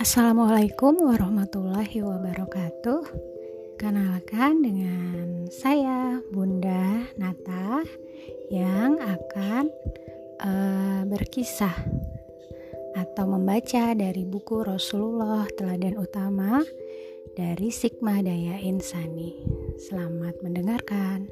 Assalamualaikum warahmatullahi wabarakatuh. Kenalkan dengan saya Bunda Nata yang akan uh, berkisah atau membaca dari buku Rasulullah Teladan Utama dari Sigma Daya Insani. Selamat mendengarkan.